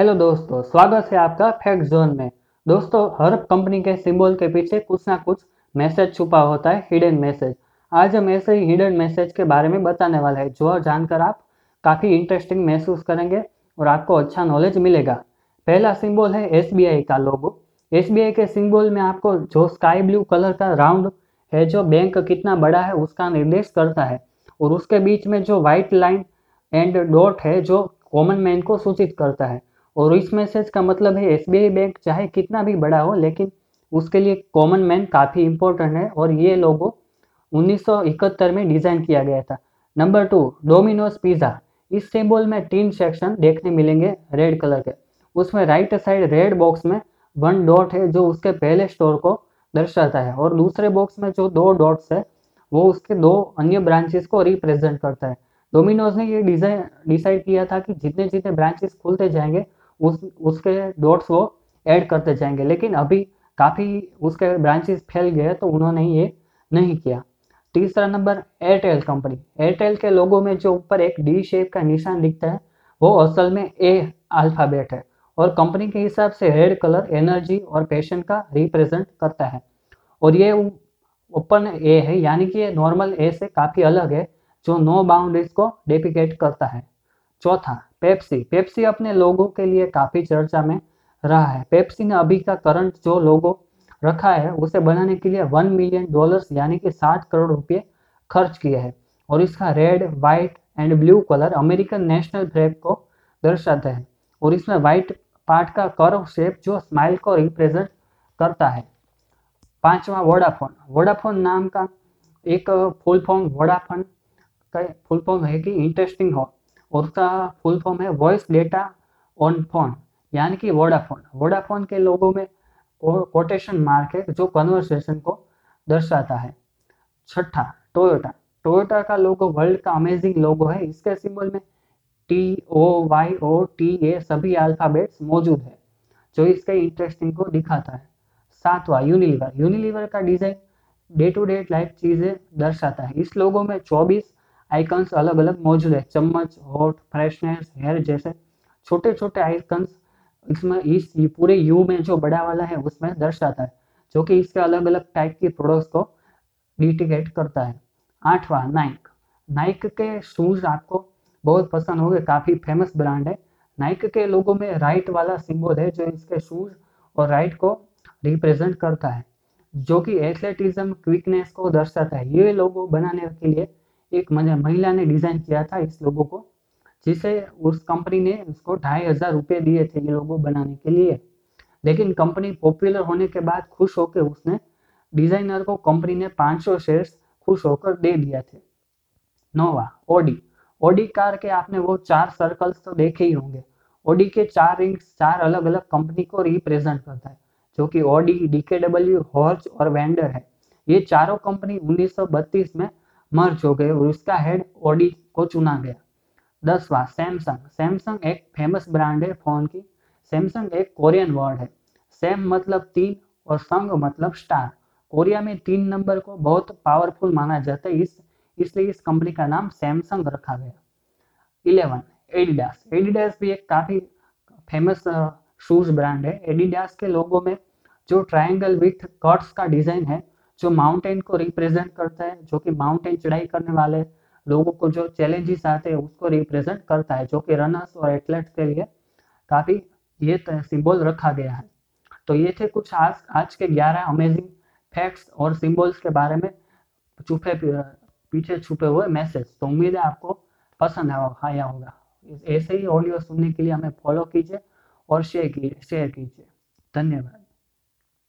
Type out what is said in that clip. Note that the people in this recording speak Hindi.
हेलो दोस्तों, स्वागत है आपका फैक्ट जोन में। दोस्तों, हर कंपनी के सिंबल के पीछे कुछ ना कुछ मैसेज छुपा होता है हिडन मैसेज आज हम ऐसे ही हिडन मैसेज के बारे में बताने वाले हैं, जो जानकर आप काफ़ी इंटरेस्टिंग महसूस करेंगे और आपको अच्छा नॉलेज मिलेगा। पहला सिंबल है एसबीआई का लोगो एसबीआई के सिंबल में आपको जो स्काई ब्लू कलर का राउंड है, जो बैंक कितना बड़ा है, उसका निर्देश करता है। और उसके बीच में जो व्हाइट लाइन एंड डॉट है, जो कॉमन मैन को सूचित करता है। और इस मैसेज का मतलब है एसबीआई बैंक चाहे कितना भी बड़ा हो, लेकिन उसके लिए कॉमन मैन काफ़ी इंपॉर्टेंट है और ये लोगो 1971 में डिज़ाइन किया गया था। नंबर टू डोमिनोज पिज़्ज़ा इस सिंबल में तीन सेक्शन देखने मिलेंगे रेड कलर के। उसमें राइट साइड रेड बॉक्स में वन डॉट है, जो उसके पहले स्टोर को दर्शाता है और दूसरे बॉक्स में जो दो डॉट्स है, वो उसके दो अन्य ब्रांचेस को रिप्रेजेंट करता है। डोमिनोज ने ये डिज़ाइन डिसाइड किया था कि जितने जितने ब्रांचेस खुलते जाएँगे उस, उसके डॉट्स वो ऐड करते जाएँगे। लेकिन अभी काफ़ी उसके ब्रांचेस फैल गए तो उन्होंने ये नहीं किया। तीसरा नंबर एयरटेल कंपनी एयरटेल के लोगों में जो ऊपर एक डी शेप का निशान दिखता है, वो असल में ए अल्फ़ाबेट है और कंपनी के हिसाब से रेड कलर एनर्जी और पैशन का रिप्रेजेंट करता है। और ये ओपन ए है, यानी कि ये नॉर्मल ए से काफ़ी अलग है, जो नो बाउंड्रीज को डेपिकेट करता है। चौथा, पेप्सी। पेप्सी अपने लोगों के लिए काफ़ी चर्चा में रहा है। पेप्सी ने अभी का करंट जो लोगो रखा है, उसे बनाने के लिए वन मिलियन डॉलर्स यानी कि साठ करोड़ रुपये खर्च किए हैं और इसका red white and blue colour American national flag को दर्शाता है और इसमें व्हाइट पार्ट का कर्व शेप जो स्माइल को रिप्रेजेंट करता है। पांचवा, वोडाफोन। वोडाफोन नाम का एक फुल फॉर्म, वोडाफोन का फुल फॉर्म है कि इंटरेस्टिंग हो। और उसका फुल फॉर्म है वॉइस डेटा ऑन फ़ोन यानी कि वोडाफोन वोडाफोन के लोगों में कोटेशन मार्क है, जो कन्वर्सेशन को दर्शाता है। छठा टोयोटा टोयोटा का लोगो वर्ल्ड का अमेजिंग लोगो है। इसके सिंबल में T O Y O T A सभी अल्फ़ाबेट्स मौजूद है, जो इसके इंटरेस्टिंग को दिखाता है। सातवां यूनिलीवर यूनिलीवर का design day to day life चीज़ें दर्शाता है। इस लोगों में 24 आइकन्स अलग अलग मौजूद है। चम्मच हॉट फ्रेशनेस हेयर जैसे छोटे छोटे आइकन्स इसमें इस पूरे यू में जो बड़ा वाला है, उसमें दर्शाता है, जो कि इसके अलग अलग टाइप की प्रोडक्ट्स को डिटिकेट करता है। आठवां नाइक नाइक के शूज़ आपको बहुत पसंद होंगे, काफ़ी फ़ेमस ब्रांड है। नाइक के लोगों में राइट वाला सिंबल है, जो इसके शूज़ और राइट को रिप्रेजेंट करता है, जो कि एथलेटिज्म क्विकनेस को दर्शाता है। ये लोगो बनाने के लिए एक महिला ने डिज़ाइन किया था इस लोगों को, जिसे उस कंपनी ने उसको ढाई हज़ार रुपये दिए थे ये लोगो बनाने के लिए। लेकिन कंपनी पॉपुलर होने के बाद खुश होकर उसने डिज़ाइनर को कंपनी ने 500 शेयर्स खुश होकर दे दिया थे। नोवा ओडी ओडी कार के आपने वो चार सर्कल्स तो देखे ही होंगे। ओडी के चार रिंग्स चार अलग अलग कंपनी को रिप्रेजेंट करता है, जो कि ओडी डीकेडब्ल्यू हॉर्च और वेंडर है। ये चारों कंपनी 1932 में मर्ज हो गए और उसका हेड ओडी को चुना गया। दसवा सैमसंग सैमसंग एक फ़ेमस ब्रांड है फ़ोन की। सैमसंग एक कोरियन वर्ड है। सैम मतलब तीन और संग मतलब स्टार कोरिया में तीन नंबर को बहुत पावरफुल माना जाता है। इस, इसलिए इस कंपनी का नाम सैमसंग रखा गया। इलेवन एडिडास एडिडास भी एक काफ़ी फ़ेमस शूज़ ब्रांड है। एडिडास के लोगों में जो ट्रायंगल विथ कट्स का डिज़ाइन है जो माउंटेन को रिप्रेजेंट करता है, जो कि माउंटेन चढ़ाई करने वाले लोगों को जो चैलेंजेस आते हैं, उसको रिप्रेजेंट करता है, जो कि रनर्स और एथलेट्स के लिए काफ़ी ये सिंबल रखा गया है। तो ये थे कुछ आज आज के 11 अमेजिंग फैक्ट्स और सिंबल्स के बारे में छुपे, पीछे छुपे हुए मैसेज तो उम्मीद है आपको पसंद आया होगा ऐसे ही ऑडियो सुनने के लिए हमें फॉलो कीजिए और शेयर कीजिए शेयर कीजिए। धन्यवाद।